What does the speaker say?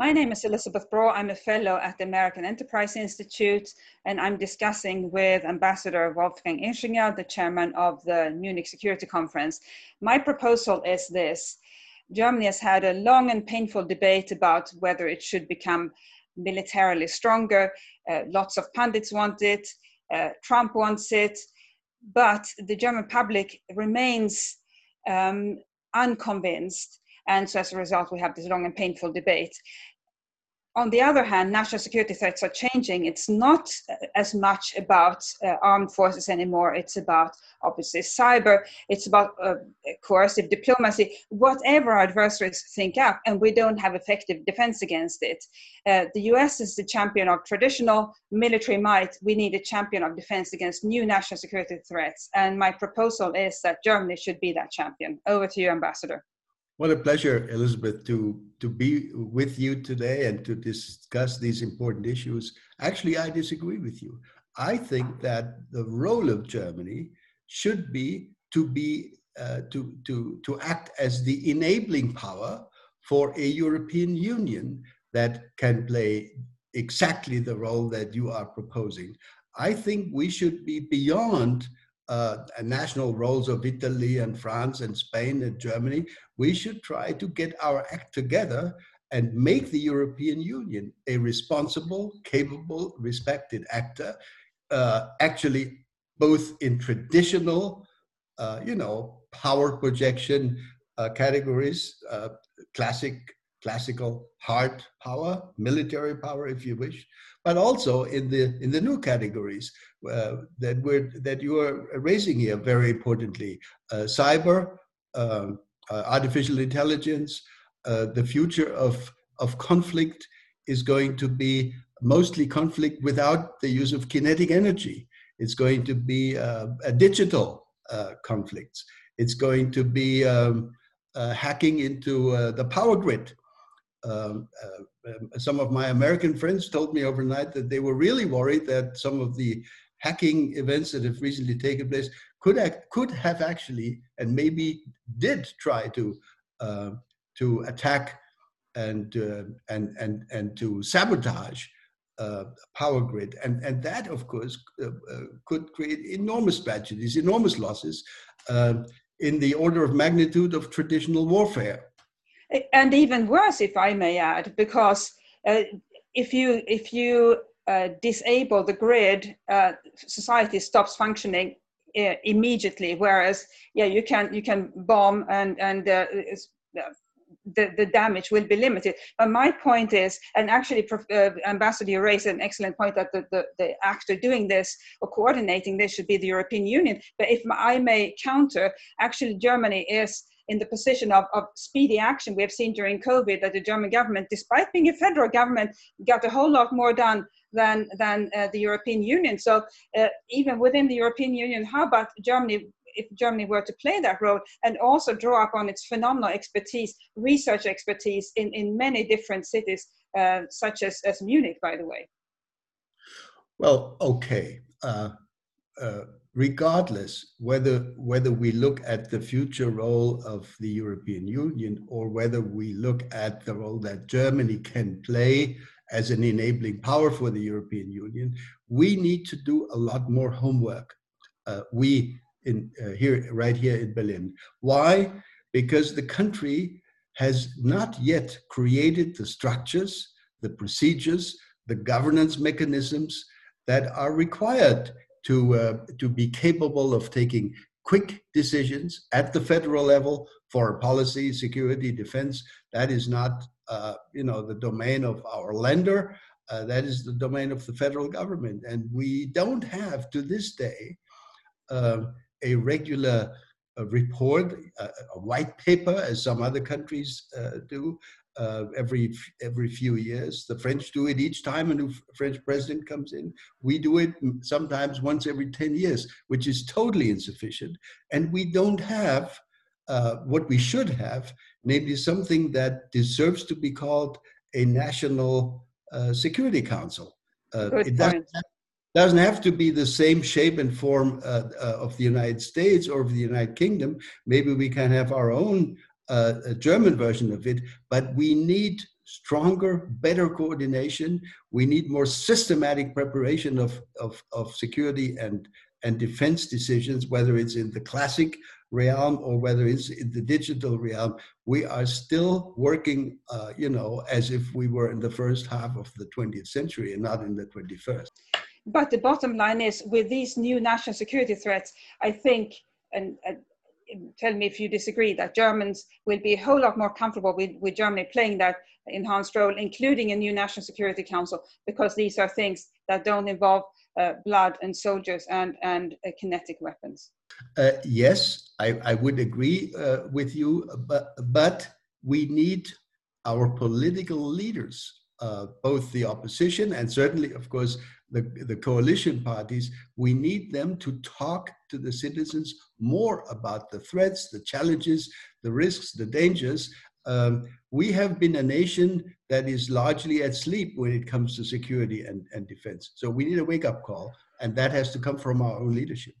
My name is Elizabeth Braw. I'm a fellow at the American Enterprise Institute, and I'm discussing with Ambassador Wolfgang Ischinger, the chairman of the Munich Security Conference. My proposal is this Germany has had a long and painful debate about whether it should become militarily stronger. Uh, lots of pundits want it, uh, Trump wants it, but the German public remains um, unconvinced. And so as a result, we have this long and painful debate on the other hand, national security threats are changing. It's not as much about uh, armed forces anymore. It's about obviously cyber. It's about uh, coercive diplomacy, whatever our adversaries think up, and we don't have effective defense against it. Uh, the US is the champion of traditional military might. We need a champion of defense against new national security threats. And my proposal is that Germany should be that champion. Over to you, Ambassador. What a pleasure, Elizabeth, to, to be with you today and to discuss these important issues. Actually, I disagree with you. I think that the role of Germany should be to be uh, to, to, to act as the enabling power for a European Union that can play exactly the role that you are proposing. I think we should be beyond uh, national roles of Italy and France and Spain and Germany, we should try to get our act together and make the European Union a responsible, capable, respected actor, uh, actually both in traditional, uh, you know, power projection uh, categories, uh, classic, classical hard power, military power, if you wish, but also in the in the new categories uh, that we're that you are raising here very importantly uh, cyber um, uh, artificial intelligence uh, the future of of conflict is going to be mostly conflict without the use of kinetic energy. It's going to be uh, a digital uh, conflicts it's going to be um, hacking into the power grid um, uh, some of my American friends told me overnight that they were really worried that some of the hacking events that have recently taken place could act, could have actually and maybe did try to uh, to attack and uh, and and and to sabotage uh, power grid. And and that of course uh, uh, could create enormous tragedies enormous losses um, in the order of magnitude of traditional warfare and even worse, if I may add, because uh, if you if you uh, disable the grid, uh, society stops functioning uh, immediately. Whereas, yeah, you can you can bomb and and uh, the, the damage will be limited. But my point is, and actually, uh, Ambassador, you raised an excellent point that the, the, the, actor doing this or coordinating this should be the European Union. But if I may counter, actually, Germany is in the position of, of speedy action. We have seen during COVID that the German government, despite being a federal government, got a whole lot more done than, than uh, the European Union. So uh, even within the European Union, how about Germany if Germany were to play that role and also draw upon its phenomenal expertise, research expertise in, in many different cities, uh, such as, as Munich, by the way? Well, okay. Regardless whether whether we look at the future role of the European Union or whether we look at the role that Germany can play as an enabling power for the European Union, we need to do a lot more homework. Uh, we in uh, here right here in Berlin. Why? Because the country has not yet created the structures, the procedures, the governance mechanisms that are required to, uh, to be capable of taking quick decisions at the federal level for policy, security, defense. That is not, uh, you know, the domain of our Länder. Uh, that is the domain of the federal government, and we don't have to this day um, a regular uh, report, a, a, white paper, as some other countries uh, do, uh, every every few years. The French do it each time a new French president comes in. We do it sometimes once every 10 years, which is totally insufficient. And we don't have uh, what we should have, namely something that deserves to be called a national uh, security council. Uh, it doesn't have, doesn't have, to be the same shape and form uh, uh, of the United States or of the United Kingdom. Maybe we can have our own a German version of it, but we need stronger, better coordination. We need more systematic preparation of, of, of security and, and defense decisions, whether it's in the classic realm or whether it's in the digital realm. We are still working, uh, you know, as if we were in the first half of the 20th century and not in the 21st. But the bottom line is with these new national security threats, I think, and, and tell me if you disagree, that Germans will be a whole lot more comfortable with, with Germany playing that enhanced role, including a new National Security Council, because these are things that don't involve uh, blood and soldiers and, and uh, kinetic weapons. Uh, yes, I, I would agree uh, with you, but, but we need our political leaders, uh, both the opposition and certainly, of course, the, the coalition parties, we need them to talk to the citizens more about the threats, the challenges, the risks, the dangers. Um, we have been a nation that is largely at sleep when it comes to security and, and defense. So we need a wake up call, and that has to come from our own leadership.